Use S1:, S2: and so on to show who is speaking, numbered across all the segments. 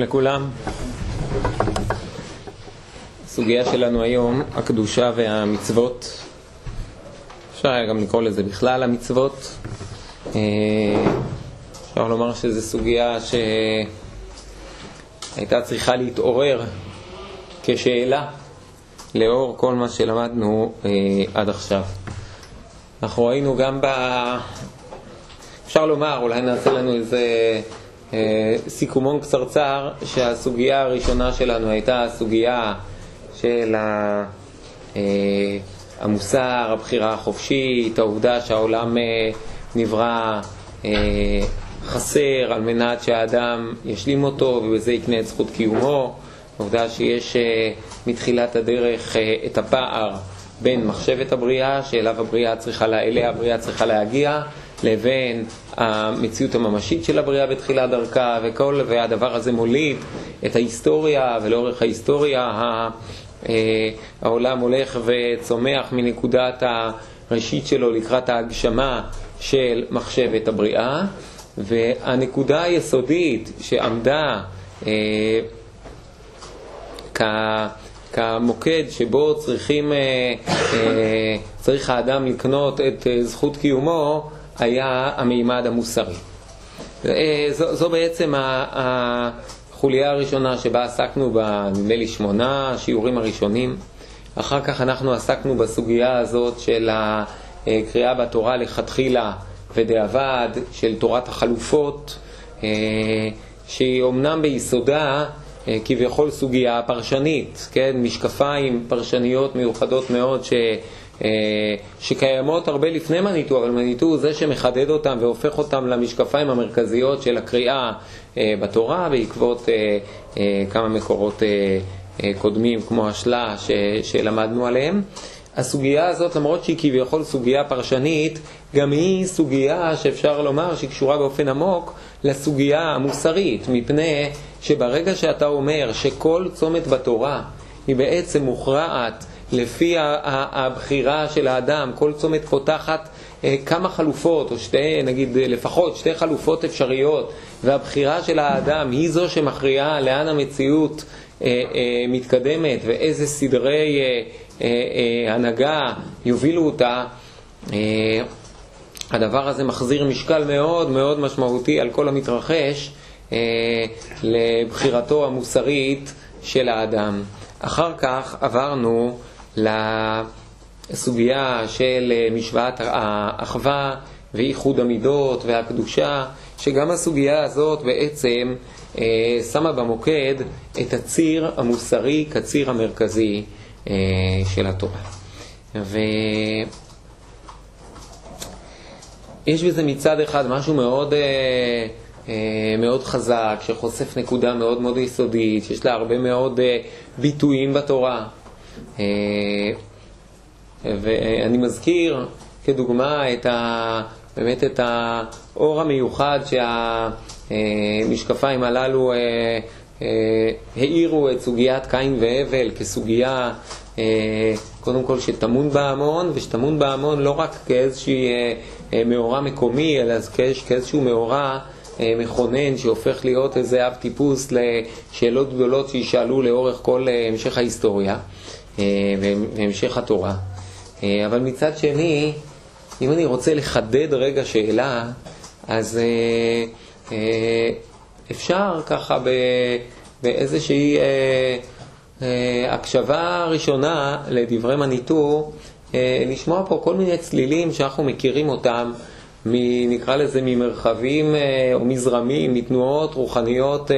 S1: לכולם. הסוגיה שלנו היום, הקדושה והמצוות. אפשר היה גם לקרוא לזה בכלל המצוות. אה, אפשר לומר שזו סוגיה שהייתה צריכה להתעורר כשאלה לאור כל מה שלמדנו אה, עד עכשיו. אנחנו ראינו גם ב... אפשר לומר, אולי נעשה לנו איזה סיכומון קצרצר, שהסוגיה הראשונה שלנו הייתה הסוגיה של אה, המוסר, הבחירה החופשית, העובדה שהעולם אה, נברא אה, חסר על מנת שהאדם ישלים אותו ובזה יקנה את זכות קיומו, העובדה שיש אה, מתחילת הדרך אה, את הפער בין מחשבת הבריאה, שאליו הבריאה צריכה, אליה הבריאה צריכה להגיע, לבין המציאות הממשית של הבריאה בתחילת דרכה, וכל, והדבר הזה מוליד את ההיסטוריה, ולאורך ההיסטוריה אה, העולם הולך וצומח מנקודת הראשית שלו לקראת ההגשמה של מחשבת הבריאה, והנקודה היסודית שעמדה אה, כ... כמוקד שבו צריכים, אה, צריך האדם לקנות את זכות קיומו, היה המימד המוסרי. זו, זו בעצם החוליה הראשונה שבה עסקנו בה, נדמה לי, שמונה השיעורים הראשונים. אחר כך אנחנו עסקנו בסוגיה הזאת של הקריאה בתורה לכתחילה ודאבד, של תורת החלופות, שהיא אומנם ביסודה אה, כביכול סוגיה פרשנית, כן? משקפיים פרשניות מיוחדות מאוד ש... אה, שקיימות הרבה לפני מניטו, אבל מניטו הוא זה שמחדד אותם והופך אותם למשקפיים המרכזיות של הקריאה אה, בתורה בעקבות כמה מקורות קודמים כמו השלה שלמדנו עליהם. הסוגיה הזאת, למרות שהיא כביכול סוגיה פרשנית, גם היא סוגיה שאפשר לומר שהיא קשורה באופן עמוק לסוגיה המוסרית, מפני שברגע שאתה אומר שכל צומת בתורה היא בעצם מוכרעת לפי הבחירה של האדם, כל צומת פותחת אה, כמה חלופות, או שתי, נגיד לפחות שתי חלופות אפשריות, והבחירה של האדם היא זו שמכריעה לאן המציאות אה, אה, מתקדמת ואיזה סדרי הנהגה יובילו אותה, הדבר הזה מחזיר משקל מאוד מאוד משמעותי על כל המתרחש אה, לבחירתו המוסרית של האדם. אחר כך עברנו לסוגיה של אה, משוואת האחווה ואיחוד המידות והקדושה, שגם הסוגיה הזאת בעצם אה, שמה במוקד את הציר המוסרי כציר המרכזי אה, של התורה. ויש בזה מצד אחד משהו מאוד... אה, אה, מאוד חזק, שחושף נקודה מאוד מאוד יסודית, שיש לה הרבה מאוד אה, ביטויים בתורה. אה, ואני מזכיר כדוגמה את ה, באמת את האור המיוחד שהמשקפיים הללו האירו את סוגיית קין והבל כסוגיה קודם כל שטמון בה המון, ושטמון בה המון לא רק כאיזושהי מאורע מקומי, אלא כאיזשהו מאורע אה, מכונן שהופך להיות איזה אב טיפוס לשאלות גדולות שישאלו לאורך כל אה, המשך ההיסטוריה. אה, והמשך התורה. אבל מצד שני, אם אני רוצה לחדד רגע שאלה, אז אפשר ככה באיזושהי הקשבה ראשונה לדברי מניטו, לשמוע פה כל מיני צלילים שאנחנו מכירים אותם נקרא לזה ממרחבים אה, או מזרמים, מתנועות רוחניות, אה,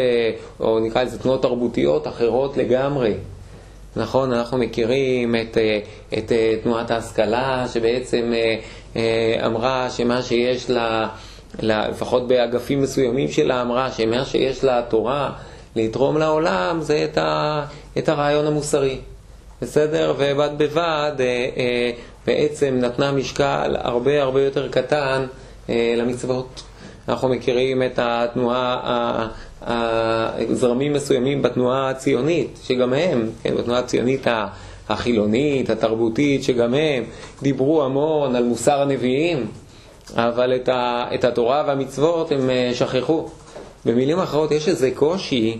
S1: או נקרא לזה תנועות תרבותיות אחרות לגמרי. נכון, אנחנו מכירים את, אה, את תנועת ההשכלה שבעצם אמרה שמה שיש לה, לפחות באגפים מסוימים שלה, אמרה שמה שיש לתורה לתרום לעולם זה את, ה, את הרעיון המוסרי. בסדר? ובד בבד בעצם נתנה משקל הרבה הרבה יותר קטן אה, למצוות. אנחנו מכירים את התנועה, זרמים מסוימים בתנועה הציונית, שגם הם, כן, בתנועה הציונית החילונית, התרבותית, שגם הם דיברו המון על מוסר הנביאים, אבל את, ה, את התורה והמצוות הם אה, שכחו. במילים אחרות, יש איזה קושי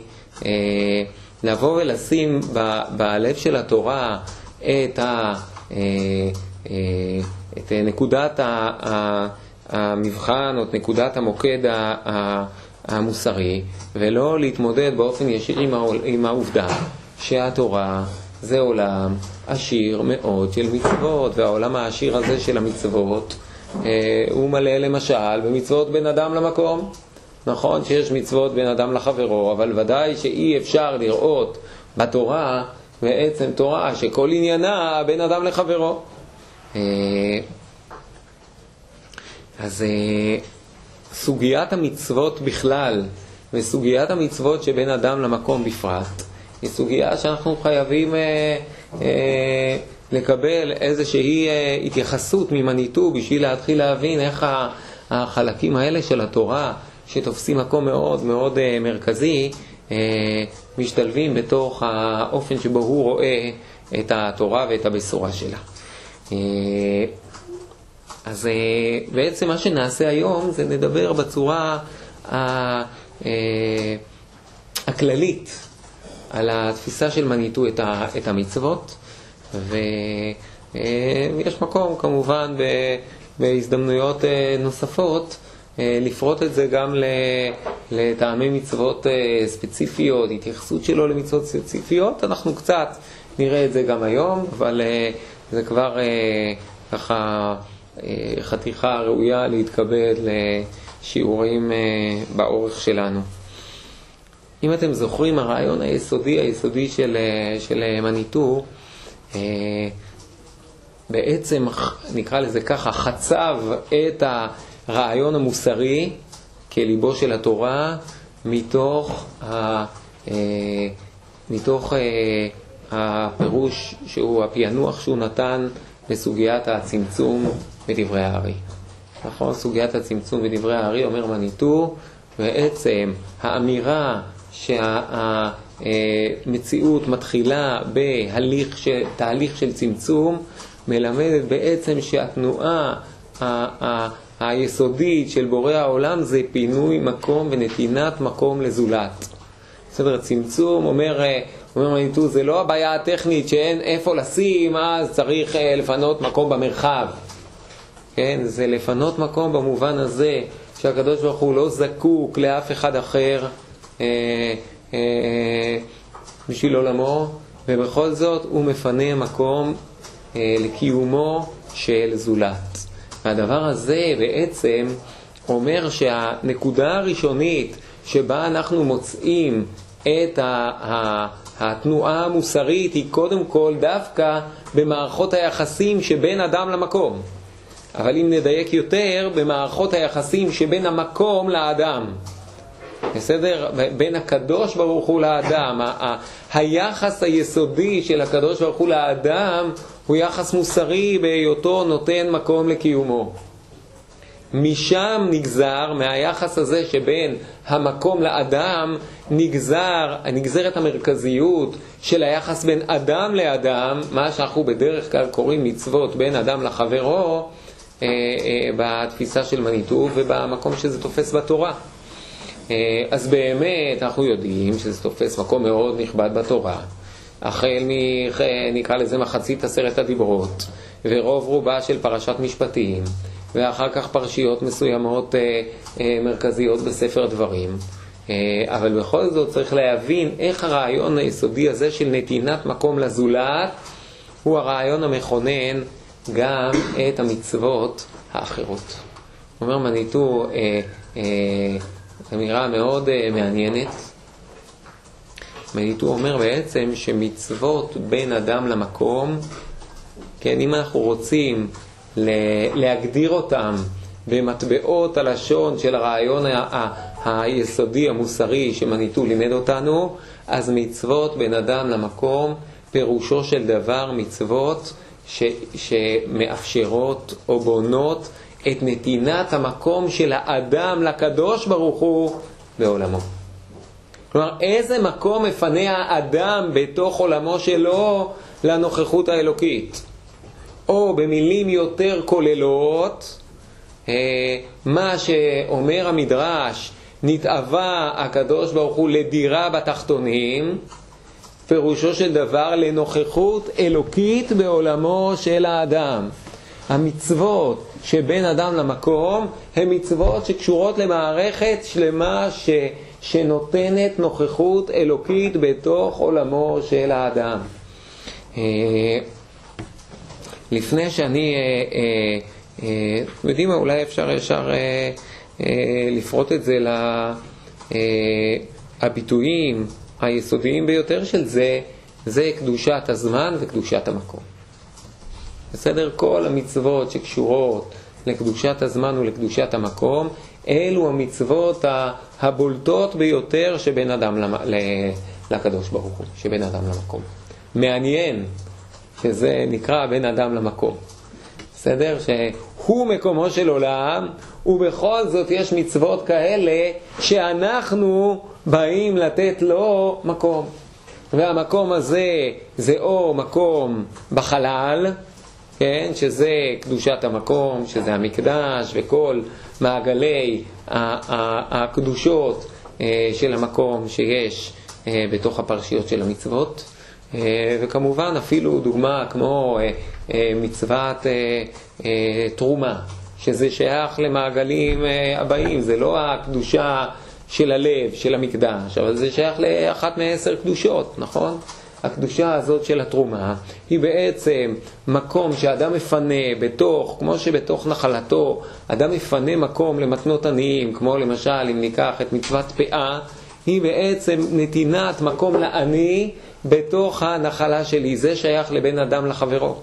S1: לבוא ולשים בלב של התורה את, ה, את נקודת המבחן או את נקודת המוקד המוסרי, ולא להתמודד באופן ישיר עם העובדה שהתורה זה עולם עשיר מאוד של מצוות, והעולם העשיר הזה של המצוות אה, הוא מלא למשל במצוות בין אדם למקום. נכון שיש מצוות בין אדם לחברו, אבל ודאי שאי אפשר לראות בתורה בעצם תורה שכל עניינה בין אדם לחברו. אז אה, סוגיית המצוות בכלל וסוגיית המצוות שבין אדם למקום בפרט היא סוגיה שאנחנו חייבים אה, אה, לקבל איזושהי אה, התייחסות ממניטו בשביל להתחיל להבין איך החלקים האלה של התורה שתופסים מקום מאוד מאוד אה, מרכזי אה, משתלבים בתוך האופן שבו הוא רואה את התורה ואת הבשורה שלה. אה, אז אה, בעצם מה שנעשה היום זה נדבר בצורה אה, הכללית על התפיסה של מניטו את המצוות, ויש מקום כמובן בהזדמנויות נוספות לפרוט את זה גם לטעמי מצוות ספציפיות, התייחסות שלו למצוות ספציפיות, אנחנו קצת נראה את זה גם היום, אבל זה כבר ככה חתיכה ראויה להתקבל לשיעורים אה, באורך שלנו. אם אתם זוכרים, הרעיון היסודי, היסודי של, אה, של אה, בעצם, נקרא לזה ככה, חצב את הרעיון המוסרי כליבו של התורה מתוך, ה, מתוך הפירוש שהוא, הפענוח שהוא נתן לסוגיית הצמצום בדברי הארי. נכון? סוגיית הצמצום בדברי הארי אומר מניטו, בעצם האמירה שהמציאות מתחילה בהליך של, תהליך של צמצום, מלמדת בעצם שהתנועה היסודית של בורא העולם זה פינוי מקום ונתינת מקום לזולת. בסדר, הצמצום אומר, אומר מניטו, זה לא הבעיה הטכנית שאין איפה לשים, אז צריך אה, לפנות מקום במרחב. כן, זה לפנות מקום במובן הזה שהקדוש ברוך הוא לא זקוק לאף אחד אחר אה, אה, בשביל עולמו, ובכל זאת הוא מפנה מקום אה, לקיומו של זולת. והדבר הזה בעצם אומר שהנקודה הראשונית שבה אנחנו מוצאים את התנועה המוסרית היא קודם כל דווקא במערכות היחסים שבין אדם למקום. אבל אם נדייק יותר, במערכות היחסים שבין המקום לאדם. בסדר? בין הקדוש ברוך הוא לאדם. היחס היסודי של הקדוש ברוך הוא לאדם הוא יחס מוסרי בהיותו נותן מקום לקיומו. משם נגזר, מהיחס הזה שבין המקום לאדם, נגזר, נגזרת המרכזיות של היחס בין אדם לאדם, מה שאנחנו בדרך כלל קוראים מצוות בין אדם לחברו, אה, אה, בתפיסה של מניטו ובמקום שזה תופס בתורה. אה, אז באמת אנחנו יודעים שזה תופס מקום מאוד נכבד בתורה. החל מ... נקרא לזה מחצית עשרת הדיברות, ורוב רובה של פרשת משפטים, ואחר כך פרשיות מסוימות אה, אה, מרכזיות בספר דברים. אה, אבל בכל זאת צריך להבין איך הרעיון היסודי הזה של נתינת מקום לזולת הוא הרעיון המכונן גם את המצוות האחרות. אומר מניטו אה, אה, אמירה מאוד אה, מעניינת. מניטו אומר בעצם שמצוות בין אדם למקום, כן, אם אנחנו רוצים להגדיר אותם במטבעות הלשון של הרעיון היסודי המוסרי שמניטו לימד אותנו, אז מצוות בין אדם למקום, פירושו של דבר מצוות ש, שמאפשרות או בונות את נתינת המקום של האדם לקדוש ברוך הוא בעולמו. כלומר, איזה מקום מפנה האדם בתוך עולמו שלו לנוכחות האלוקית? או במילים יותר כוללות, אה, מה שאומר המדרש נתאווה הקדוש ברוך הוא לדירה בתחתונים, פירושו של דבר לנוכחות אלוקית בעולמו של האדם. המצוות שבין אדם למקום הן מצוות שקשורות למערכת שלמה ש, שנותנת נוכחות אלוקית בתוך עולמו של האדם. אה, לפני שאני, אתם אה, אה, יודעים מה, אולי אפשר ישר לפרוט את זה לביטויים היסודיים ביותר של זה, זה קדושת הזמן וקדושת המקום. בסדר? כל המצוות שקשורות לקדושת הזמן ולקדושת המקום, אלו המצוות הבולטות ביותר שבין אדם לקדוש ברוך הוא, שבין אדם למקום. מעניין שזה נקרא בין אדם למקום. בסדר? שהוא מקומו של עולם, ובכל זאת יש מצוות כאלה שאנחנו באים לתת לו מקום. והמקום הזה זה או מקום בחלל, כן, שזה קדושת המקום, שזה המקדש וכל מעגלי הקדושות אה, של המקום שיש אה, בתוך הפרשיות של המצוות. אה, וכמובן אפילו דוגמה כמו מצוות תרומה, שזה שייך למעגלים הבאים, זה לא הקדושה של הלב, של המקדש, אבל זה שייך לאחת מעשר קדושות, נכון? הקדושה הזאת של התרומה היא בעצם מקום שאדם מפנה בתוך, כמו שבתוך נחלתו, אדם מפנה מקום למתנות עניים, כמו למשל אם ניקח את מצוות פאה, היא בעצם נתינת מקום לעני בתוך הנחלה שלי, זה שייך לבן אדם לחברו.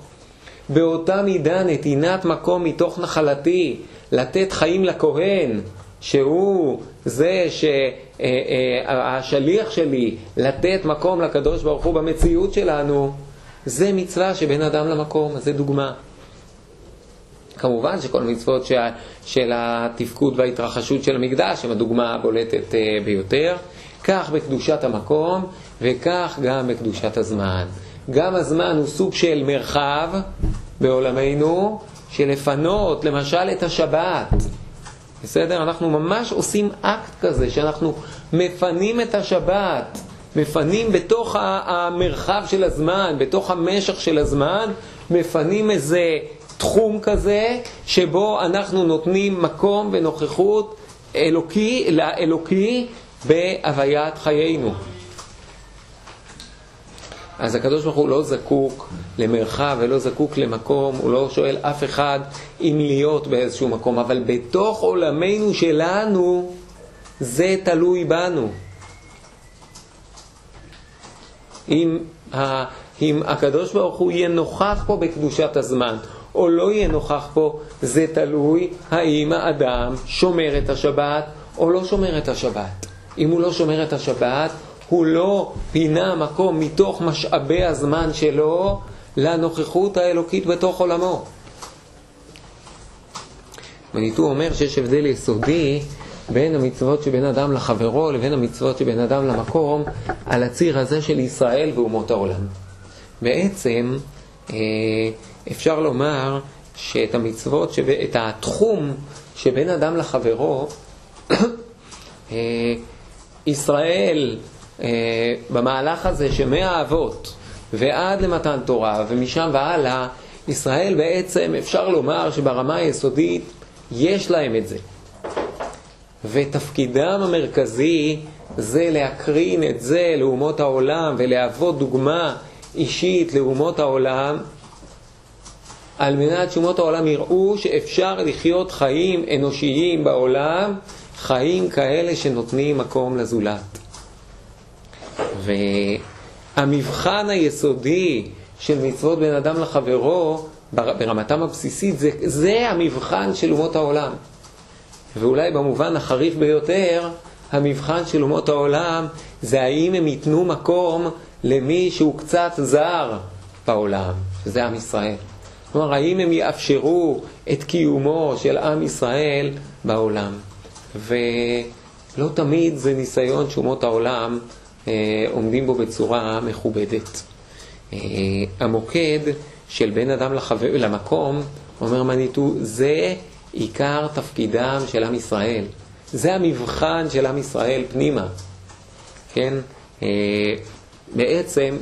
S1: באותה מידה נתינת מקום מתוך נחלתי, לתת חיים לכהן, שהוא זה שהשליח שלי לתת מקום לקדוש ברוך הוא במציאות שלנו, זה מצווה שבין אדם למקום, זה דוגמה. כמובן שכל המצוות של התפקוד וההתרחשות של המקדש הם הדוגמה הבולטת אה, ביותר. כך בקדושת המקום וכך גם בקדושת הזמן. גם הזמן הוא סוג של מרחב בעולמנו, של לפנות למשל את השבת. בסדר? אנחנו ממש עושים אקט כזה, שאנחנו מפנים את השבת, מפנים בתוך המרחב של הזמן, בתוך המשך של הזמן, מפנים איזה תחום כזה, שבו אנחנו נותנים מקום ונוכחות אלוקי, לאלוקי בהוויית חיינו. אז הקדוש ברוך הוא לא זקוק למרחב ולא זקוק למקום, הוא לא שואל אף אחד אם להיות באיזשהו מקום, אבל בתוך עולמנו שלנו זה תלוי בנו. אם, ה, אם הקדוש ברוך הוא יהיה נוכח פה בקדושת הזמן, או לא יהיה נוכח פה, זה תלוי האם האדם שומר את השבת או לא שומר את השבת. אם הוא לא שומר את השבת, הוא לא פינה מקום מתוך משאבי הזמן שלו לנוכחות האלוקית בתוך עולמו. מניטו אומר שיש הבדל יסודי בין המצוות שבין אדם לחברו לבין המצוות שבין אדם למקום על הציר הזה של ישראל ואומות העולם. בעצם אה, אפשר לומר שאת המצוות, את התחום שבין אדם לחברו, אה, ישראל במהלך הזה שמהאבות ועד למתן תורה ומשם והלאה, ישראל בעצם אפשר לומר שברמה היסודית יש להם את זה. ותפקידם המרכזי זה להקרין את זה לאומות העולם ולהוות דוגמה אישית לאומות העולם על מנת שאומות העולם יראו שאפשר לחיות חיים אנושיים בעולם, חיים כאלה שנותנים מקום לזולת. והמבחן היסודי של מצוות בין אדם לחברו, ברמתם הבסיסית, זה, זה המבחן של אומות העולם. ואולי במובן החריף ביותר, המבחן של אומות העולם זה האם הם ייתנו מקום למי שהוא קצת זר בעולם, שזה עם ישראל. כלומר, האם הם יאפשרו את קיומו של עם ישראל בעולם. ולא תמיד זה ניסיון שאומות העולם עומדים בו בצורה מכובדת. אה, המוקד של בין אדם לחבר, למקום, אומר מניטו, זה עיקר תפקידם של עם ישראל. זה המבחן של עם ישראל פנימה, כן? אה, בעצם,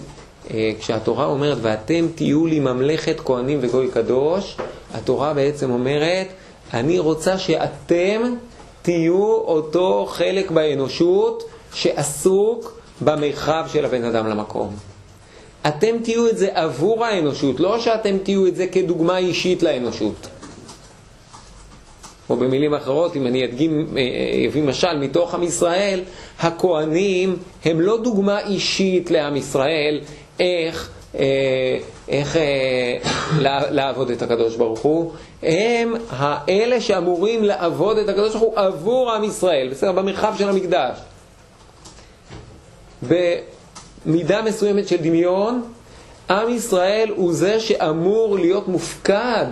S1: אה, כשהתורה אומרת, ואתם תהיו לי ממלכת כהנים וגוי קדוש, התורה בעצם אומרת, אני רוצה שאתם תהיו אותו חלק באנושות שעסוק במרחב של הבן אדם למקום. אתם תהיו את זה עבור האנושות, לא שאתם תהיו את זה כדוגמה אישית לאנושות. או במילים אחרות, אם אני אדגים, אה, אה, אביא משל מתוך עם ישראל, הכוהנים הם לא דוגמה אישית לעם ישראל איך, אה, איך לעבוד את הקדוש ברוך הוא, הם האלה שאמורים לעבוד את הקדוש ברוך הוא עבור עם ישראל, בסדר? במרחב של המקדש. במידה מסוימת של דמיון, עם ישראל הוא זה שאמור להיות מופקד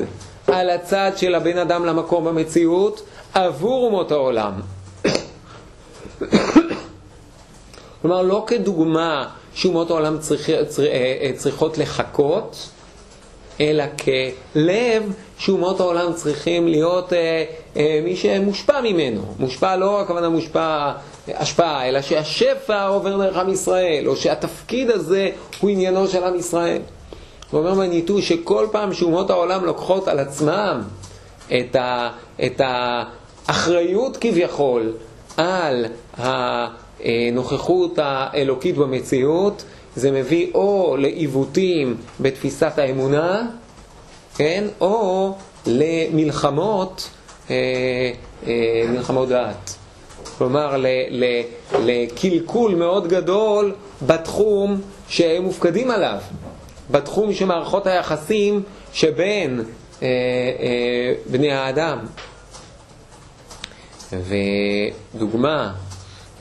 S1: על הצד של הבן אדם למקום במציאות עבור אומות העולם. כלומר, לא כדוגמה שאומות העולם צריך, צר, אה, אה, צריכות לחכות, אלא כלב שאומות העולם צריכים להיות אה, אה, מי שמושפע ממנו. מושפע לא הכוונה מושפע השפעה, אלא שהשפע עובר דרך עם ישראל, או שהתפקיד הזה הוא עניינו של עם ישראל. ואומר מניטו שכל פעם שאומות העולם לוקחות על עצמם את, ה, את האחריות כביכול על הנוכחות האלוקית במציאות, זה מביא או לעיוותים בתפיסת האמונה, כן, או למלחמות, אה, אה, מלחמות דעת. כלומר, לקלקול מאוד גדול בתחום שהם מופקדים עליו. בתחום של מערכות היחסים שבין אה, אה, בני האדם. ודוגמה,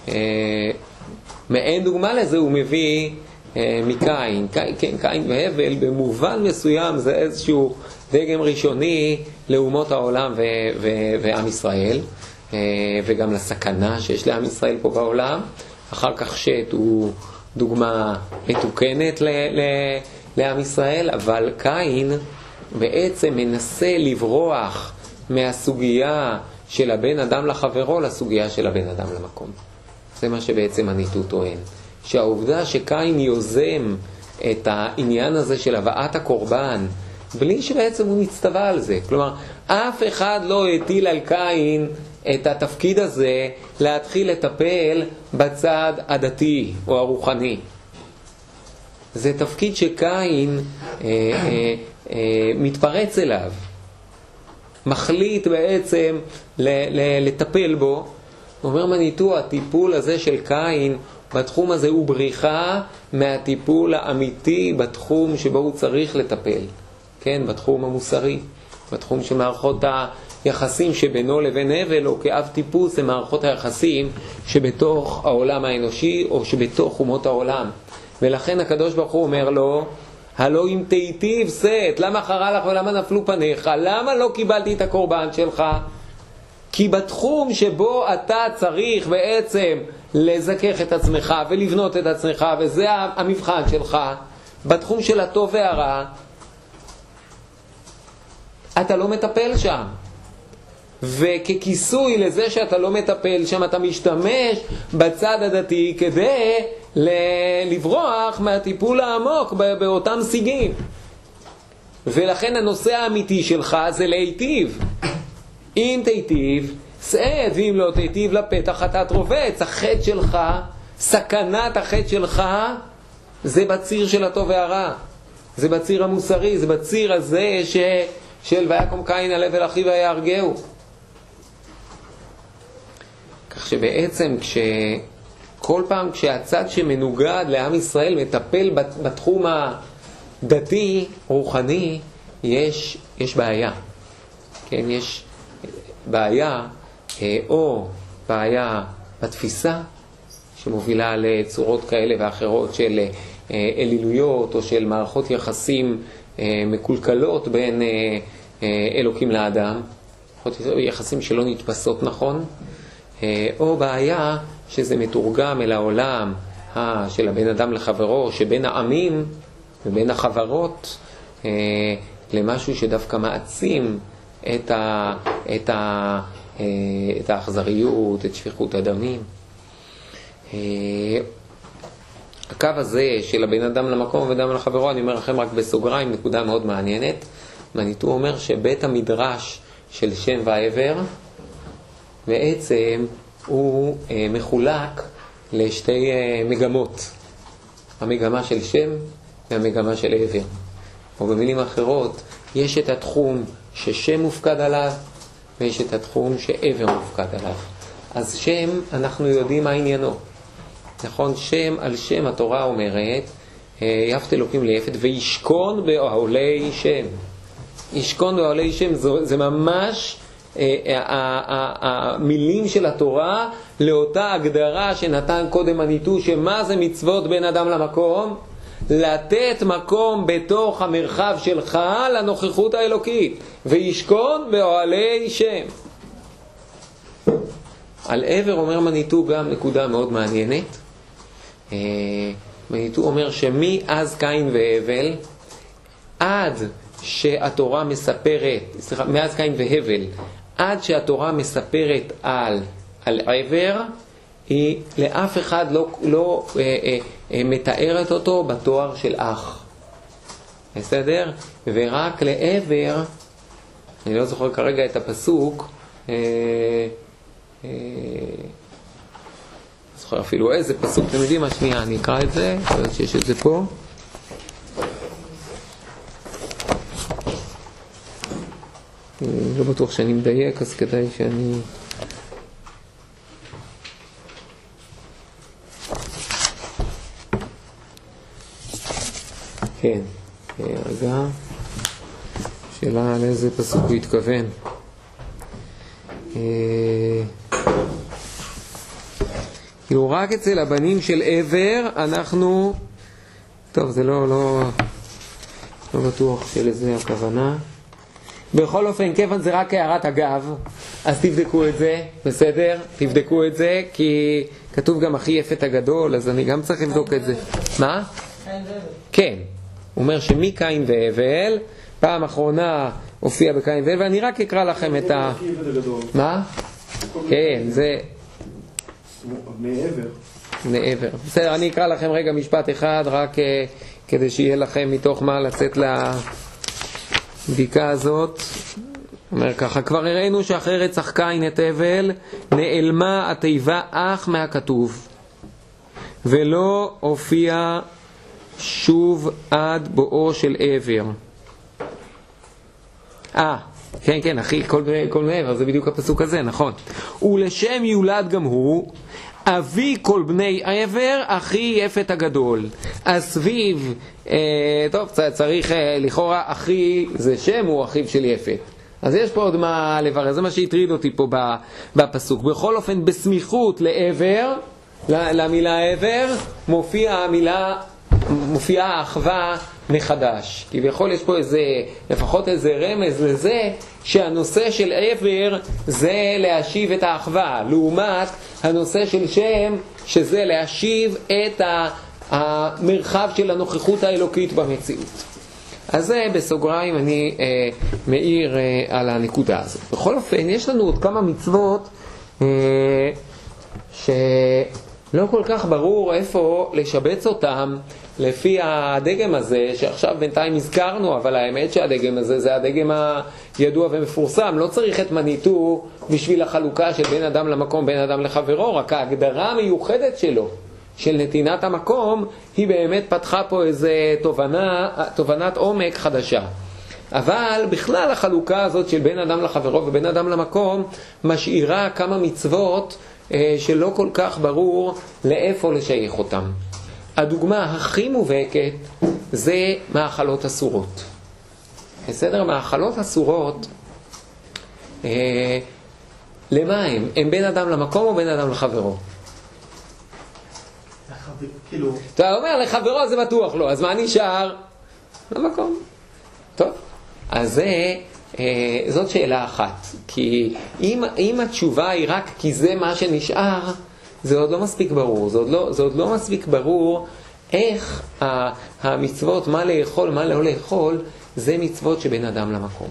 S1: אה, מעין דוגמה לזה הוא מביא אה, מקין. כן, קין והבל במובן מסוים זה איזשהו דגם ראשוני לאומות העולם ו- ו- ועם ישראל, וגם לסכנה שיש לעם ישראל פה בעולם. אחר כך שת הוא דוגמה מתוקנת ל- ל- לעם ישראל, אבל קין בעצם מנסה לברוח מהסוגיה של הבן אדם לחברו לסוגיה של הבן אדם למקום. זה מה שבעצם הניטו טוען. שהעובדה שקין יוזם את העניין הזה של הבאת הקורבן, בלי שבעצם הוא מצטווה על זה. כלומר, אף אחד לא הטיל על קין את התפקיד הזה להתחיל לטפל בצד הדתי או הרוחני. זה תפקיד שקין אה, אה, אה, מתפרץ אליו, מחליט בעצם ל, ל, לטפל בו. אומר מניטו, הטיפול הזה של קין בתחום הזה הוא בריחה מהטיפול האמיתי בתחום שבו הוא צריך לטפל, כן, בתחום המוסרי, בתחום של מערכות היחסים שבינו לבין הבל, או כאב טיפוס, הם מערכות היחסים שבתוך העולם האנושי, או שבתוך אומות העולם. ולכן הקדוש ברוך הוא אומר לו, הלא אם תיטיב שאת, למה חרה לך ולמה נפלו פניך? למה לא קיבלתי את הקורבן שלך? כי בתחום שבו אתה צריך בעצם לזכך את עצמך ולבנות את עצמך, וזה המבחן שלך, בתחום של הטוב והרע, אתה לא מטפל שם. וככיסוי לזה שאתה לא מטפל שם, אתה משתמש בצד הדתי כדי לברוח מהטיפול העמוק באותם סיגים. ולכן הנושא האמיתי שלך זה להיטיב. אם תיטיב, שאת, ואם לא תיטיב לפתח חטאת רובץ. החטא שלך, סכנת החטא שלך, זה בציר של הטוב והרע. זה בציר המוסרי, זה בציר הזה ש... של ויקום קין הלב אל אחיו ויהרגהו. כך שבעצם כש... כל פעם כשהצד שמנוגד לעם ישראל מטפל בתחום הדתי, רוחני, יש, יש בעיה. כן, יש בעיה, אה, או בעיה בתפיסה, שמובילה לצורות כאלה ואחרות של אה, אלילויות או של מערכות יחסים אה, מקולקלות בין אלוקים לאדם, יחסים שלא נתפסות נכון, או בעיה שזה מתורגם אל העולם של הבן אדם לחברו, שבין העמים ובין החברות למשהו שדווקא מעצים את, ה, את, ה, את האכזריות, את שפיכות הדמים. הקו הזה של הבן אדם למקום ובן אדם לחברו, אני אומר לכם רק בסוגריים, נקודה מאוד מעניינת. מניטו אומר שבית המדרש של שם ועבר, בעצם הוא אה, מחולק לשתי אה, מגמות, המגמה של שם והמגמה של עבר. או במילים אחרות, יש את התחום ששם מופקד עליו ויש את התחום שעבר מופקד עליו. אז שם, אנחנו יודעים מה עניינו. נכון? שם על שם התורה אומרת, אה, יפת אלוקים ליפת וישכון באוהלי שם. ישכון באוהלי שם זה, זה ממש המילים של התורה לאותה הגדרה שנתן קודם הניטוש, שמה זה מצוות בין אדם למקום? לתת מקום בתוך המרחב שלך לנוכחות האלוקית, וישכון באוהלי שם. על עבר אומר מניטו גם נקודה מאוד מעניינת. מניטו אומר שמאז קין והבל עד שהתורה מספרת, סליחה, מאז קין והבל, עד שהתורה מספרת על, על עבר, היא לאף אחד לא, לא אה, אה, אה, מתארת אותו בתואר של אח. בסדר? ורק לעבר, אני לא זוכר כרגע את הפסוק, אה, אה, זוכר אפילו איזה פסוק, אתם יודעים מה? שנייה, אני אקרא את זה, יכול להיות שיש את זה פה. לא בטוח שאני מדייק, אז כדאי שאני... כן, רגע, שאלה על איזה פסוק הוא התכוון. כאילו רק אצל הבנים של עבר אנחנו, טוב זה לא, לא, לא בטוח שלזה הכוונה. בכל אופן, כיוון זה רק הערת אגב, אז תבדקו את זה, בסדר? תבדקו את זה, כי כתוב גם הכי יפת הגדול, אז אני גם צריך לבדוק את זה. מה? כן. הוא אומר שמקין והבל, פעם אחרונה הופיע בקין והבל, ואני רק אקרא לכם את ה... מה? כן, זה... מעבר. מעבר. בסדר, אני אקרא לכם רגע משפט אחד, רק uh, כדי שיהיה לכם מתוך מה לצאת לבדיקה הזאת. אומר ככה, כבר הראינו שאחרי רצח קין את הבל, נעלמה התיבה אח מהכתוב, ולא הופיע שוב עד בואו של עבר. אה, כן, כן, אחי, כל, כל מעבר, זה בדיוק הפסוק הזה, נכון. ולשם יולד גם הוא, אבי כל בני עבר, אחי יפת הגדול. אז סביב, אה, טוב, צריך אה, לכאורה, אחי זה שם, הוא אחיו של יפת. אז יש פה עוד מה לברר, זה מה שהטריד אותי פה בפסוק. בכל אופן, בסמיכות לעבר, למילה עבר, מופיעה המילה, מופיעה האחווה מחדש. כביכול יש פה איזה, לפחות איזה רמז לזה שהנושא של עבר זה להשיב את האחווה, לעומת הנושא של שם שזה להשיב את המרחב של הנוכחות האלוקית במציאות. אז זה בסוגריים אני אה, מעיר אה, על הנקודה הזאת. בכל אופן, יש לנו עוד כמה מצוות אה, שלא כל כך ברור איפה לשבץ אותם לפי הדגם הזה, שעכשיו בינתיים הזכרנו, אבל האמת שהדגם הזה זה הדגם הידוע ומפורסם. לא צריך את מניטו בשביל החלוקה של בין אדם למקום, בין אדם לחברו, רק ההגדרה המיוחדת שלו, של נתינת המקום, היא באמת פתחה פה איזו תובנה, תובנת עומק חדשה. אבל בכלל החלוקה הזאת של בין אדם לחברו ובין אדם למקום משאירה כמה מצוות אה, שלא כל כך ברור לאיפה לשייך אותם. הדוגמה הכי מובהקת זה מאכלות אסורות. בסדר? מאכלות אסורות, אה, למה הם? הם בין אדם למקום או בין אדם לחברו? כאילו... אתה אומר לחברו זה בטוח לא, אז מה נשאר? למקום. טוב, אז זה, אה, זאת שאלה אחת. כי אם, אם התשובה היא רק כי זה מה שנשאר, זה עוד לא מספיק ברור, זה עוד לא, זה עוד לא מספיק ברור איך המצוות, מה לאכול, מה לא לאכול, זה מצוות שבין אדם למקום.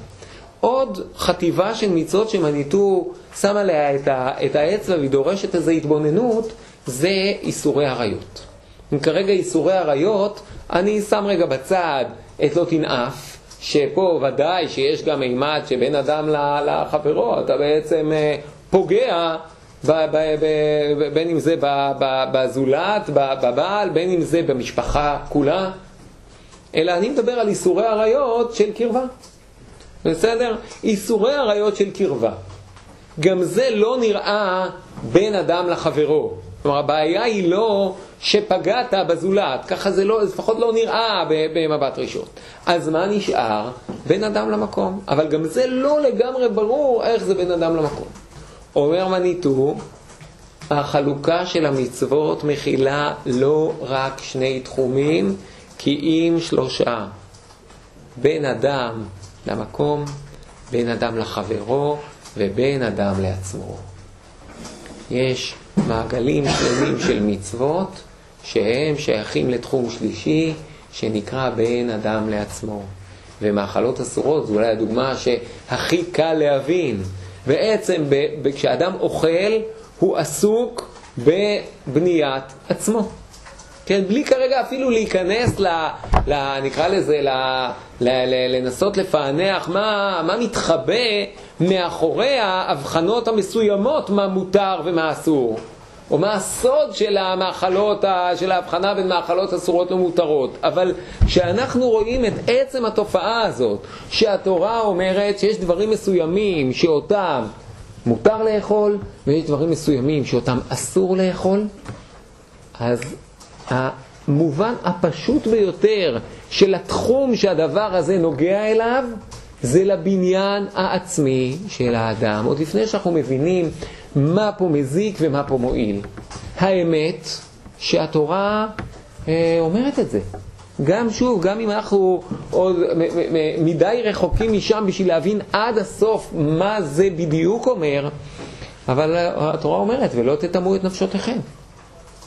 S1: עוד חטיבה של מצוות שמניטו שם עליה את, ה, את האצבע והיא דורשת איזו התבוננות, זה איסורי עריות. אם כרגע איסורי עריות, אני שם רגע בצד את לא תנאף, שפה ודאי שיש גם מימד שבין אדם לחברו, אתה בעצם אה, פוגע ב, ב, ב, בין אם זה בזולת, בבעל, בין אם זה במשפחה כולה, אלא אני מדבר על איסורי עריות של קרבה. בסדר? איסורי עריות של קרבה. גם זה לא נראה בין אדם לחברו. כלומר, הבעיה היא לא שפגעת בזולת, ככה זה לא, לפחות לא נראה במבט ראשון. אז מה נשאר? בין אדם למקום. אבל גם זה לא לגמרי ברור איך זה בין אדם למקום. אומר מניטו, החלוקה של המצוות מכילה לא רק שני תחומים, כי אם שלושה. בין אדם למקום, בין אדם לחברו ובין אדם לעצמו. יש מעגלים שלמים של מצוות שהם שייכים לתחום שלישי שנקרא בין אדם לעצמו. ומאכלות אסורות זו אולי הדוגמה שהכי קל להבין. בעצם כשאדם אוכל הוא עסוק בבניית עצמו. כן, בלי כרגע אפילו להיכנס ל... ל נקרא לזה, ל, ל, ל, לנסות לפענח מה, מה מתחבא מאחורי ההבחנות המסוימות מה מותר ומה אסור. או מה הסוד של המאכלות, של ההבחנה בין מאכלות אסורות למותרות. אבל כשאנחנו רואים את עצם התופעה הזאת, שהתורה אומרת שיש דברים מסוימים שאותם מותר לאכול, ויש דברים מסוימים שאותם אסור לאכול, אז המובן הפשוט ביותר של התחום שהדבר הזה נוגע אליו, זה לבניין העצמי של האדם, עוד לפני שאנחנו מבינים מה פה מזיק ומה פה מועיל. האמת שהתורה אה, אומרת את זה. גם שוב, גם אם אנחנו עוד מדי רחוקים משם בשביל להבין עד הסוף מה זה בדיוק אומר, אבל התורה אומרת, ולא תטמאו את נפשותיכם.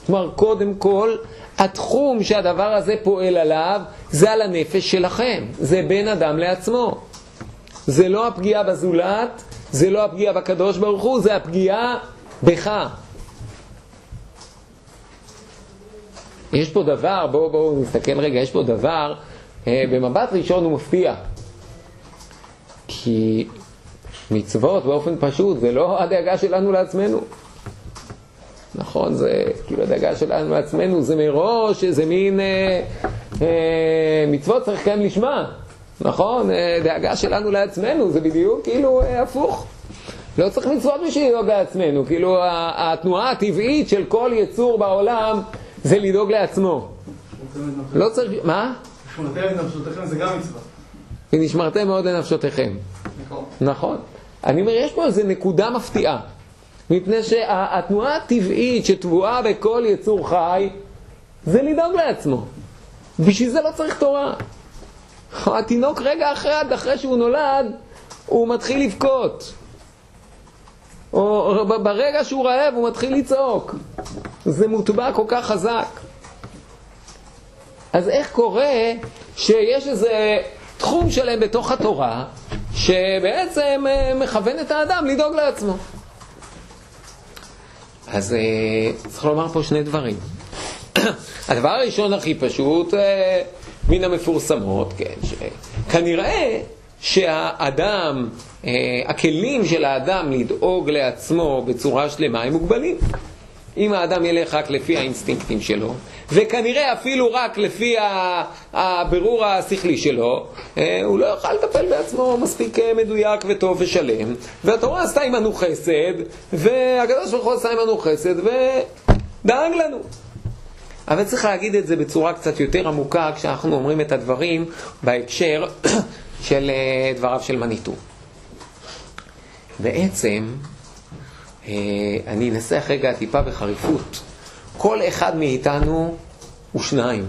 S1: כלומר, קודם כל, התחום שהדבר הזה פועל עליו, זה על הנפש שלכם. זה בין אדם לעצמו. זה לא הפגיעה בזולת, זה לא הפגיעה בקדוש ברוך הוא, זה הפגיעה בך. יש פה דבר, בואו בוא נסתכל רגע, יש פה דבר, אה, במבט ראשון הוא מפתיע. כי מצוות באופן פשוט זה לא הדאגה שלנו לעצמנו. נכון, זה כאילו הדאגה שלנו לעצמנו, זה מראש איזה מין אה, אה, מצוות צריך לקיים לשמה, נכון? אה, דאגה שלנו לעצמנו זה בדיוק כאילו אה, הפוך. לא צריך מצוות בשביל לדאוג לעצמנו, כאילו התנועה הטבעית של כל יצור בעולם זה לדאוג לעצמו. לא צריך, מה?
S2: ונשמרתם לנפשותיכם זה גם מצווה.
S1: ונשמרתם מאוד לנפשותיכם. נכון. נכון. אני אומר, יש פה איזו נקודה מפתיעה. מפני שהתנועה הטבעית שטבועה בכל יצור חי זה לדאוג לעצמו. בשביל זה לא צריך תורה. התינוק רגע אחד אחרי שהוא נולד, הוא מתחיל לבכות. או ברגע שהוא רעב הוא מתחיל לצעוק. זה מוטבע כל כך חזק. אז איך קורה שיש איזה תחום שלם בתוך התורה שבעצם אה, מכוון את האדם לדאוג לעצמו? אז אה, צריך לומר פה שני דברים. הדבר הראשון הכי פשוט, אה, מן המפורסמות, כן, שכנראה שהאדם, אה, הכלים של האדם לדאוג לעצמו בצורה שלמה הם מוגבלים. אם האדם ילך רק לפי האינסטינקטים שלו, וכנראה אפילו רק לפי הבירור השכלי שלו, אה, הוא לא יוכל לטפל בעצמו מספיק אה, מדויק וטוב ושלם. והתורה עשתה עמנו חסד, והקדוש ברוך הוא עשה עמנו חסד, ודאג לנו. אבל צריך להגיד את זה בצורה קצת יותר עמוקה כשאנחנו אומרים את הדברים בהקשר של אה, דבריו של מניטו. בעצם, אני אנסח רגע טיפה בחריפות. כל אחד מאיתנו הוא שניים.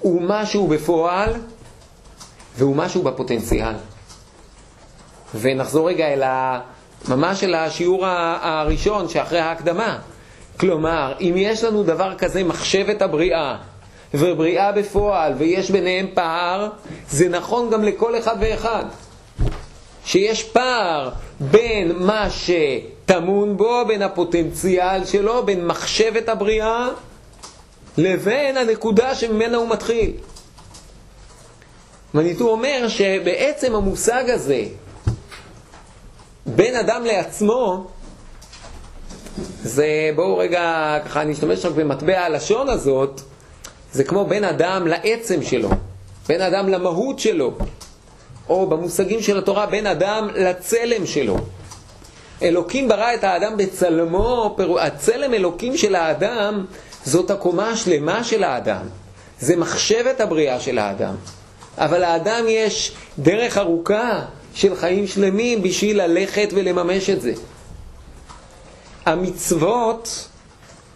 S1: הוא משהו בפועל והוא משהו בפוטנציאל. ונחזור רגע אל ה... ממש אל השיעור הראשון שאחרי ההקדמה. כלומר, אם יש לנו דבר כזה, מחשבת הבריאה, ובריאה בפועל, ויש ביניהם פער, זה נכון גם לכל אחד ואחד. שיש פער בין מה שטמון בו, בין הפוטנציאל שלו, בין מחשבת הבריאה, לבין הנקודה שממנה הוא מתחיל. מניטו אומר שבעצם המושג הזה, בין אדם לעצמו, זה, בואו רגע, ככה אני אשתמש רק במטבע הלשון הזאת, זה כמו בין אדם לעצם שלו, בין אדם למהות שלו, או במושגים של התורה, בין אדם לצלם שלו. אלוקים ברא את האדם בצלמו, הצלם אלוקים של האדם זאת הקומה השלמה של האדם. זה מחשבת הבריאה של האדם. אבל לאדם יש דרך ארוכה של חיים שלמים בשביל ללכת ולממש את זה. המצוות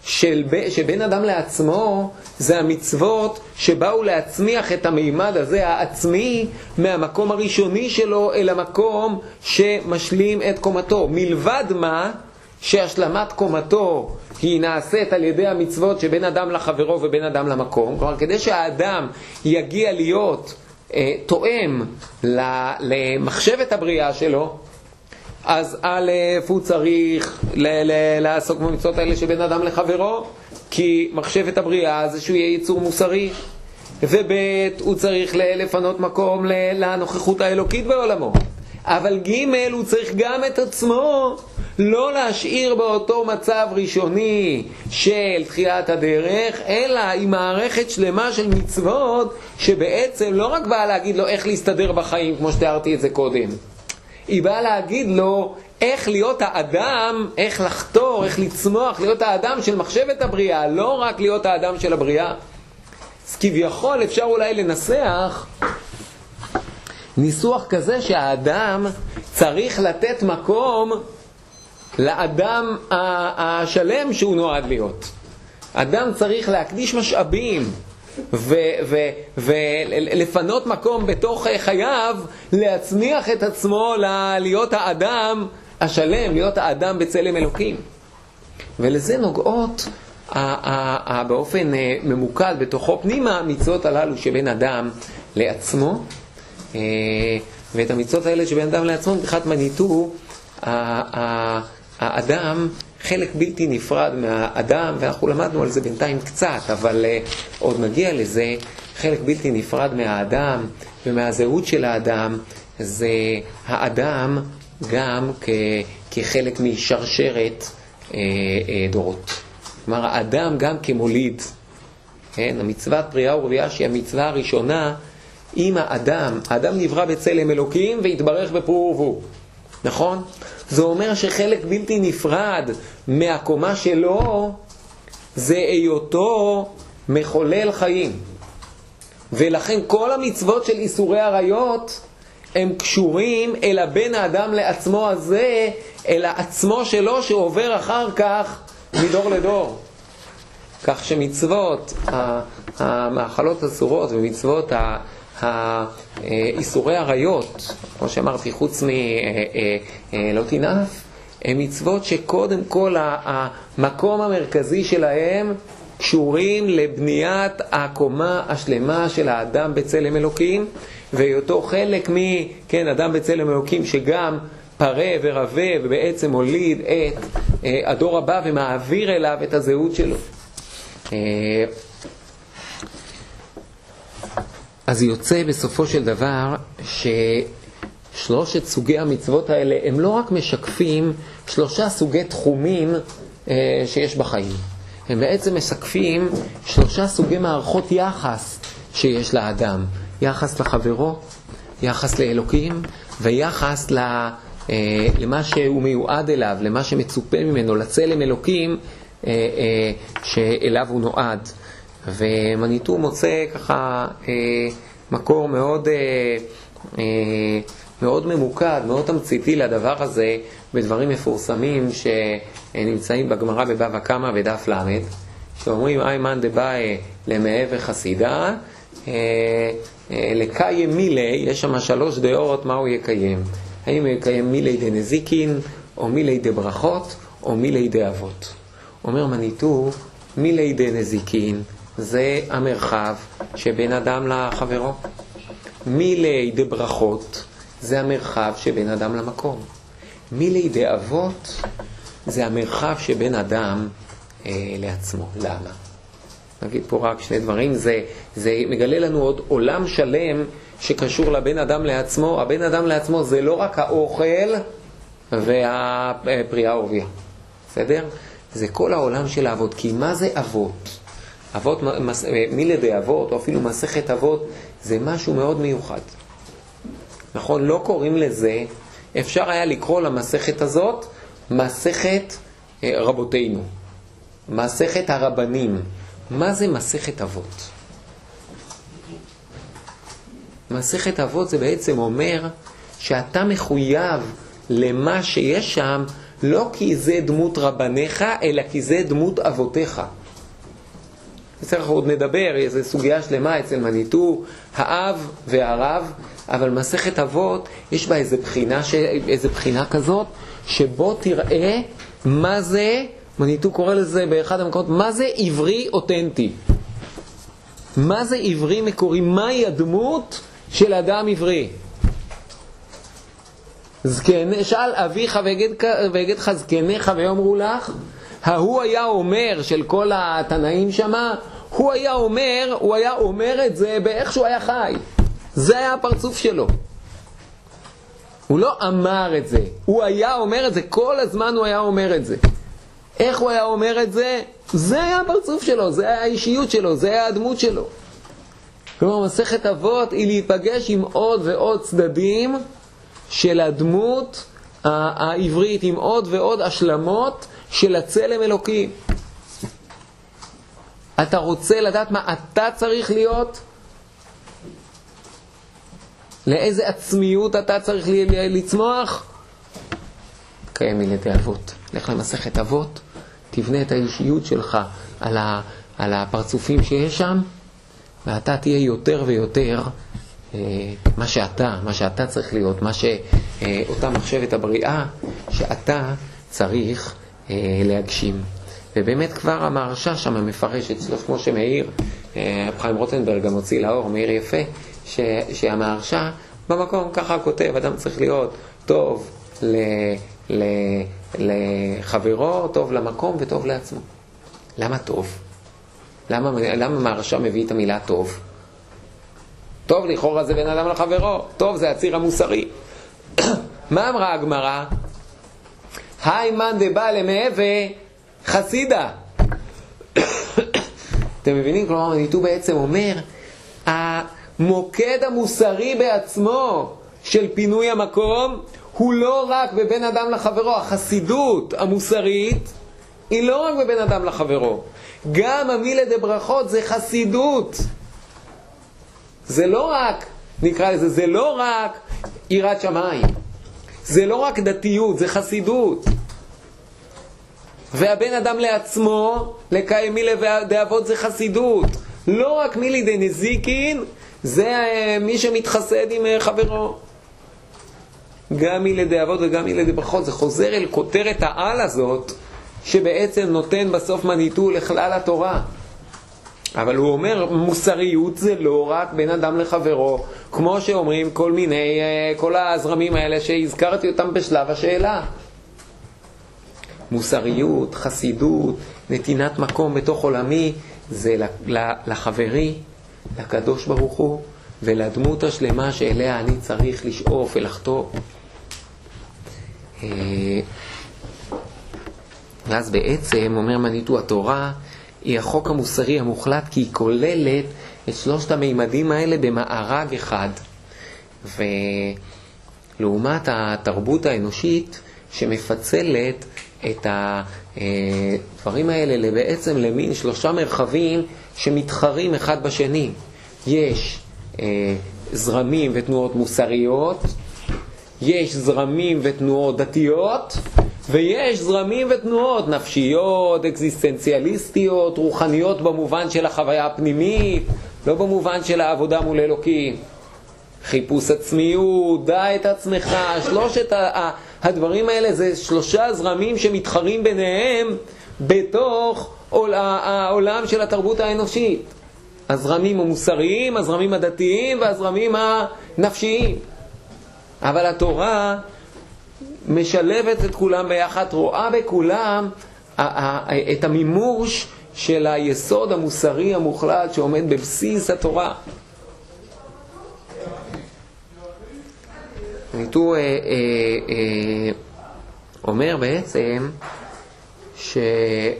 S1: של, בין אדם לעצמו זה המצוות שבאו להצמיח את המימד הזה העצמי מהמקום הראשוני שלו אל המקום שמשלים את קומתו. מלבד מה שהשלמת קומתו היא נעשית על ידי המצוות שבין אדם לחברו ובין אדם למקום. כלומר, כדי שהאדם יגיע להיות אה, תואם למחשבת הבריאה שלו, אז א', הוא צריך לעסוק במצוות האלה שבין אדם לחברו, כי מחשבת הבריאה זה שהוא יהיה יצור מוסרי. וב', הוא צריך לפנות מקום לנוכחות האלוקית בעולמו. אבל ג', הוא צריך גם את עצמו לא להשאיר באותו מצב ראשוני של תחילת הדרך, אלא עם מערכת שלמה של מצוות שבעצם לא רק באה להגיד לו איך להסתדר בחיים, כמו שתיארתי את זה קודם, היא באה להגיד לו איך להיות האדם, איך לחתור, איך לצמוח, להיות האדם של מחשבת הבריאה, לא רק להיות האדם של הבריאה. אז כביכול אפשר אולי לנסח ניסוח כזה שהאדם צריך לתת מקום לאדם השלם שהוא נועד להיות. אדם צריך להקדיש משאבים ולפנות מקום בתוך חייו, להצמיח את עצמו להיות האדם השלם, להיות האדם בצלם אלוקים. ולזה נוגעות באופן אה, ממוקד בתוכו פנימה המצוות הללו שבין אדם לעצמו. אה, ואת המצוות האלה שבין אדם לעצמו, מבחינת מניטו, האדם חלק בלתי נפרד מהאדם, ואנחנו למדנו על זה בינתיים קצת, אבל uh, עוד נגיע לזה, חלק בלתי נפרד מהאדם ומהזהות של האדם זה האדם גם כ, כחלק משרשרת uh, uh, דורות. כלומר, האדם גם כמוליד. כן? המצוות פריאה ורבייה שהיא המצווה הראשונה עם האדם. האדם נברא בצלם אלוקים והתברך בפרו ורבו. נכון? זה אומר שחלק בלתי נפרד מהקומה שלו זה היותו מחולל חיים. ולכן כל המצוות של איסורי עריות הם קשורים אל הבן האדם לעצמו הזה, אל העצמו שלו שעובר אחר כך מדור לדור. כך שמצוות המאכלות אסורות ומצוות האיסורי עריות, כמו שאמרתי, חוץ מלא אה, אה, אה, תנאף, הם מצוות שקודם כל המקום המרכזי שלהם קשורים לבניית הקומה השלמה של האדם בצלם אלוקים, והיותו חלק מ... כן, אדם בצלם אלוקים שגם פרה ורבה ובעצם הוליד את הדור הבא ומעביר אליו את הזהות שלו. אז יוצא בסופו של דבר ששלושת סוגי המצוות האלה הם לא רק משקפים שלושה סוגי תחומים אה, שיש בחיים, הם בעצם משקפים שלושה סוגי מערכות יחס שיש לאדם, יחס לחברו, יחס לאלוקים ויחס ל... אה, למה שהוא מיועד אליו, למה שמצופה ממנו, לצלם אלוקים אה, אה, שאליו הוא נועד. ומניטו מוצא ככה אה, מקור מאוד, אה, אה, מאוד ממוקד, מאוד תמציתי לדבר הזה, בדברים מפורסמים שנמצאים בגמרא בבבא קמא בדף ל', שאומרים איימן דבאי חסידה, אה, אה, לקיים מילי, יש שם שלוש דעות מה הוא יקיים. האם הוא יקיים מילי דנזיקין, או מילי דברכות, או מילי דאבות. אומר מניטו, מילי דנזיקין, זה המרחב שבין אדם לחברו. מילי דברכות זה המרחב שבין אדם למקום. מילי אבות זה המרחב שבין אדם אה, לעצמו. למה? נגיד פה רק שני דברים, זה, זה מגלה לנו עוד עולם שלם שקשור לבן אדם לעצמו. הבן אדם לעצמו זה לא רק האוכל והפריאה עורביה, בסדר? זה כל העולם של האבות. כי מה זה אבות? אבות, מילדי אבות, או אפילו מסכת אבות, זה משהו מאוד מיוחד. נכון? לא קוראים לזה, אפשר היה לקרוא למסכת הזאת מסכת אה, רבותינו, מסכת הרבנים. מה זה מסכת אבות? מסכת אבות זה בעצם אומר שאתה מחויב למה שיש שם לא כי זה דמות רבניך, אלא כי זה דמות אבותיך. בסדר, אנחנו עוד נדבר, זו סוגיה שלמה אצל מניטו, האב והרב, אבל מסכת אבות, יש בה איזו בחינה, ש... איזו בחינה כזאת, שבו תראה מה זה, מניטו קורא לזה באחד המקומות, מה זה עברי אותנטי. מה זה עברי מקורי? מהי הדמות של אדם עברי? זקן, שאל אביך ויגד לך זקניך ויאמרו לך, ההוא היה אומר של כל התנאים שמה, הוא היה אומר, הוא היה אומר את זה באיך שהוא היה חי. זה היה הפרצוף שלו. הוא לא אמר את זה, הוא היה אומר את זה, כל הזמן הוא היה אומר את זה. איך הוא היה אומר את זה? זה היה הפרצוף שלו, זה היה האישיות שלו, זה היה הדמות שלו. כלומר, מסכת אבות היא להיפגש עם עוד ועוד צדדים של הדמות העברית, עם עוד ועוד השלמות של הצלם אלוקים. אתה רוצה לדעת מה אתה צריך להיות? לאיזה עצמיות אתה צריך לצמוח? קיים מילדי אבות. לך למסכת אבות, תבנה את האישיות שלך על, ה, על הפרצופים שיש שם, ואתה תהיה יותר ויותר אה, מה שאתה, מה שאתה צריך להיות, מה שאותה מחשבת הבריאה, שאתה צריך אה, להגשים. ובאמת כבר המהרש"א שם מפרש אצלו, כמו שמאיר, אה, חיים רוטנברג גם הוציא לאור, מאיר יפה, ש, שהמהרש"א במקום ככה כותב, אדם צריך להיות טוב ל, ל, לחברו, טוב למקום וטוב לעצמו. למה טוב? למה, למה מהרש"א מביא את המילה טוב? טוב לכאורה זה בין אדם לחברו, טוב זה הציר המוסרי. מה אמרה הגמרא? היי מאן דבא למהווה חסידה. אתם מבינים? כלומר, מניטו בעצם אומר, המוקד המוסרי בעצמו של פינוי המקום הוא לא רק בבין אדם לחברו, החסידות המוסרית היא לא רק בבין אדם לחברו, גם המילה דברכות זה חסידות. זה לא רק, נקרא לזה, זה לא רק יראת שמיים, זה לא רק דתיות, זה חסידות. והבן אדם לעצמו, לקיים מילי דאבות זה חסידות. לא רק מילי דנזיקין, זה אה, מי שמתחסד עם אה, חברו. גם מילי דאבות וגם מילי דברכות, זה חוזר אל כותרת העל הזאת, שבעצם נותן בסוף מניטו לכלל התורה. אבל הוא אומר, מוסריות זה לא רק בין אדם לחברו, כמו שאומרים כל מיני, אה, כל הזרמים האלה שהזכרתי אותם בשלב השאלה. מוסריות, חסידות, נתינת מקום בתוך עולמי, זה לחברי, לקדוש ברוך הוא, ולדמות השלמה שאליה אני צריך לשאוף ולחתור. אה, ואז בעצם, אומר מניטו התורה, היא החוק המוסרי המוחלט, כי היא כוללת את שלושת המימדים האלה במארג אחד. ולעומת התרבות האנושית שמפצלת את הדברים האלה בעצם למין שלושה מרחבים שמתחרים אחד בשני. יש אה, זרמים ותנועות מוסריות, יש זרמים ותנועות דתיות, ויש זרמים ותנועות נפשיות, אקזיסטנציאליסטיות, רוחניות במובן של החוויה הפנימית, לא במובן של העבודה מול אלוקים. חיפוש עצמיות, דע את עצמך, שלושת הדברים האלה זה שלושה זרמים שמתחרים ביניהם בתוך העולם של התרבות האנושית. הזרמים המוסריים, הזרמים הדתיים והזרמים הנפשיים. אבל התורה משלבת את כולם ביחד, רואה בכולם את המימוש של היסוד המוסרי המוחלט שעומד בבסיס התורה. ניטו אה, אה, אה, אומר בעצם שאחרי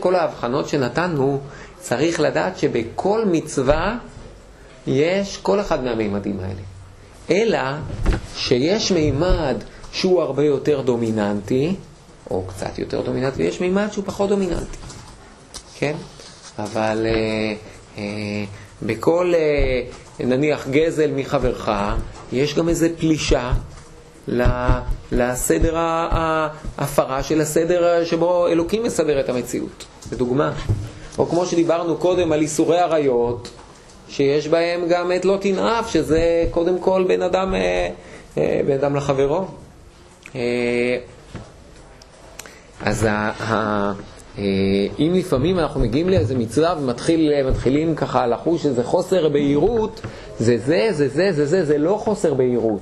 S1: כל ההבחנות שנתנו, צריך לדעת שבכל מצווה יש כל אחד מהמימדים האלה. אלא שיש מימד שהוא הרבה יותר דומיננטי, או קצת יותר דומיננטי, ויש מימד שהוא פחות דומיננטי. כן? אבל אה, אה, בכל, אה, נניח, גזל מחברך, יש גם איזה פלישה לסדר ההפרה של הסדר שבו אלוקים מסדר את המציאות, לדוגמה. או כמו שדיברנו קודם על איסורי עריות, שיש בהם גם את לא תנאף, שזה קודם כל בן אדם, אה, אה, בן אדם לחברו. אה, אז אם לפעמים אנחנו מגיעים לאיזה מצווה ומתחילים ככה לחוש איזה חוסר בהירות, זה זה, זה זה, זה זה, זה לא חוסר בהירות.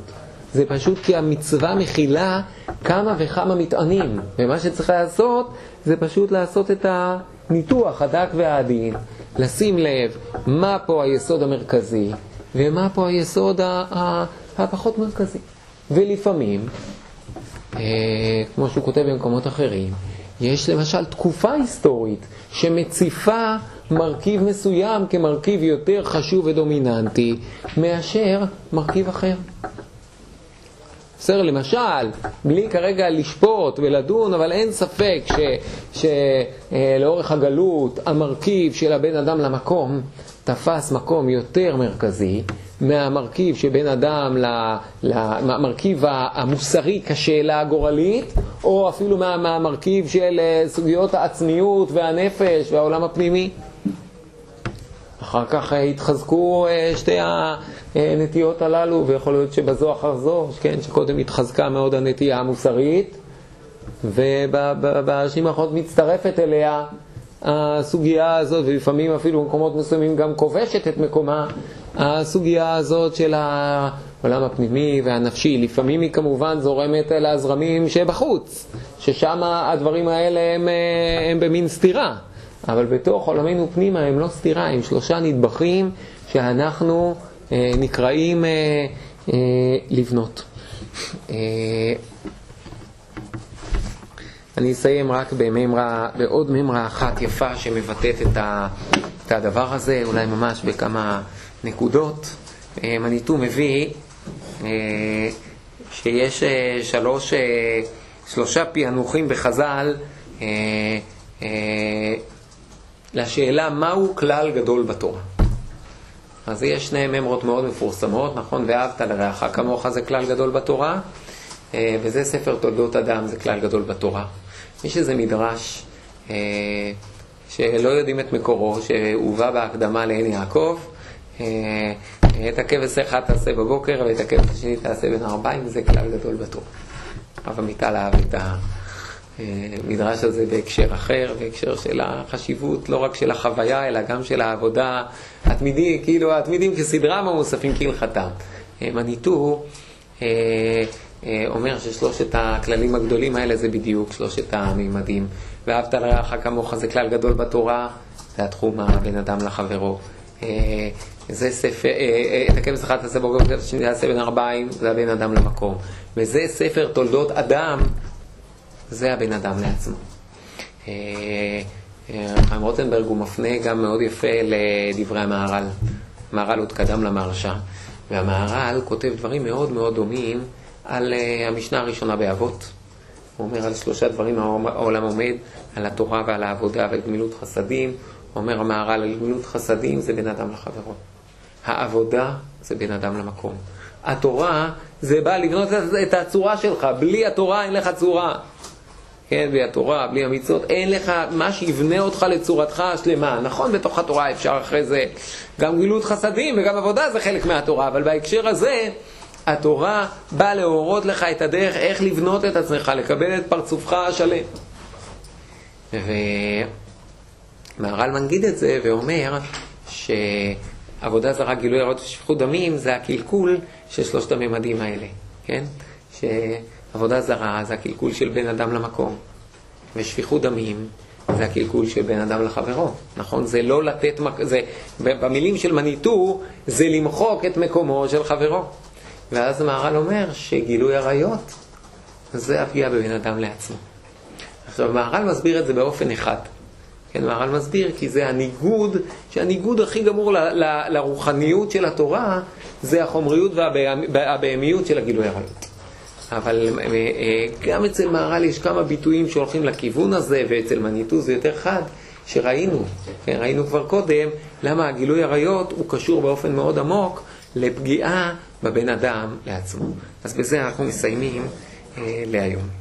S1: זה פשוט כי המצווה מכילה כמה וכמה מטענים, ומה שצריך לעשות זה פשוט לעשות את הניתוח הדק והעדין, לשים לב מה פה היסוד המרכזי ומה פה היסוד הפחות מרכזי. ולפעמים, אה, כמו שהוא כותב במקומות אחרים, יש למשל תקופה היסטורית שמציפה מרכיב מסוים כמרכיב יותר חשוב ודומיננטי מאשר מרכיב אחר. בסדר, למשל, בלי כרגע לשפוט ולדון, אבל אין ספק שלאורך הגלות המרכיב של הבן אדם למקום תפס מקום יותר מרכזי מהמרכיב שבין אדם, למרכיב המוסרי כשאלה הגורלית, או אפילו מהמרכיב של אה, סוגיות העצמיות והנפש והעולם הפנימי. אחר כך אה, התחזקו אה, שתי הנטיות הללו, ויכול להיות שבזו אחר זו, כן, שקודם התחזקה מאוד הנטייה המוסרית, ובשנים האחרונות מצטרפת אליה הסוגיה הזאת, ולפעמים אפילו במקומות מסוימים גם כובשת את מקומה, הסוגיה הזאת של העולם הפנימי והנפשי. לפעמים היא כמובן זורמת אל הזרמים שבחוץ, ששם הדברים האלה הם, אה, הם במין סתירה. אבל בתוך עולמנו פנימה הם לא סתירה, הם שלושה נדבכים שאנחנו אה, נקראים אה, אה, לבנות. אה, אני אסיים רק בממרה, בעוד ממרה אחת יפה שמבטאת את, הדבר הזה, אולי ממש בכמה נקודות. מניטו מביא שיש שלוש, שלושה פענוחים בחז"ל לשאלה מהו כלל גדול בתורה. אז יש שני ממרות מאוד מפורסמות, נכון? ואהבת לרעך כמוך זה כלל גדול בתורה, אה, וזה ספר תולדות אדם, זה כלל גדול בתורה. יש איזה מדרש אה, שלא יודעים את מקורו, שהובא בהקדמה לעין יעקב, אה, את הכבש אחד תעשה בבוקר ואת הכבש השני תעשה בין הארבעים, זה כלל גדול בתורה. רב עמיטל אהב את ה... המדרש הזה בהקשר אחר, בהקשר של החשיבות לא רק של החוויה, אלא גם של העבודה התמידי, כאילו התמידים כסדרם המוספים כהלכתם. מניטו אה, אה, אומר ששלושת הכללים הגדולים האלה זה בדיוק שלושת המימדים. ואהבת לרעך כמוך זה כלל גדול בתורה, זה התחום הבן אדם לחברו. אה, זה ספר, את הכבש אחד תעשה בו, השני תעשה בין ארבעים, זה הבן אדם למקום. וזה ספר תולדות אדם, זה הבן אדם לעצמו. אה, אה, חיים רוטנברג הוא מפנה גם מאוד יפה לדברי המהר"ל. המהר"ל עוד קדם למהרש"א, והמהר"ל כותב דברים מאוד מאוד דומים על אה, המשנה הראשונה באבות. הוא אומר על שלושה דברים העולם עומד, על התורה ועל העבודה ועל גמילות חסדים. אומר המהר"ל על גמילות חסדים זה בין אדם לחברו. העבודה זה בין אדם למקום. התורה זה בא לבנות את הצורה שלך, בלי התורה אין לך צורה. כן, בלי התורה, בלי המצוות, אין לך מה שיבנה אותך לצורתך השלמה. נכון, בתוך התורה אפשר אחרי זה גם גמילות חסדים וגם עבודה זה חלק מהתורה, אבל בהקשר הזה, התורה באה להורות לך את הדרך איך לבנות את עצמך, לקבל את פרצופך השלם. ומהר"ל מנגיד את זה ואומר שעבודה זרה, גילוי ערות ושפיכות דמים, זה הקלקול של שלושת הממדים האלה, כן? שעבודה זרה זה הקלקול של בן אדם למקום, ושפיכות דמים זה הקלקול של בן אדם לחברו, נכון? זה לא לתת, זה, במילים של מניטו, זה למחוק את מקומו של חברו. ואז המהר"ל אומר שגילוי עריות זה הפגיעה בבן אדם לעצמו. עכשיו, המהר"ל מסביר את זה באופן אחד. כן, מהר"ל מסביר כי זה הניגוד, שהניגוד הכי גמור ל, ל, לרוחניות של התורה זה החומריות והבהמיות של הגילוי עריות. אבל אה, אה, גם אצל מהר"ל יש כמה ביטויים שהולכים לכיוון הזה, ואצל מניטו זה יותר חד, שראינו, כן, ראינו כבר קודם, למה הגילוי עריות הוא קשור באופן מאוד עמוק לפגיעה בבן אדם לעצמו. אז בזה אנחנו מסיימים אה, להיום.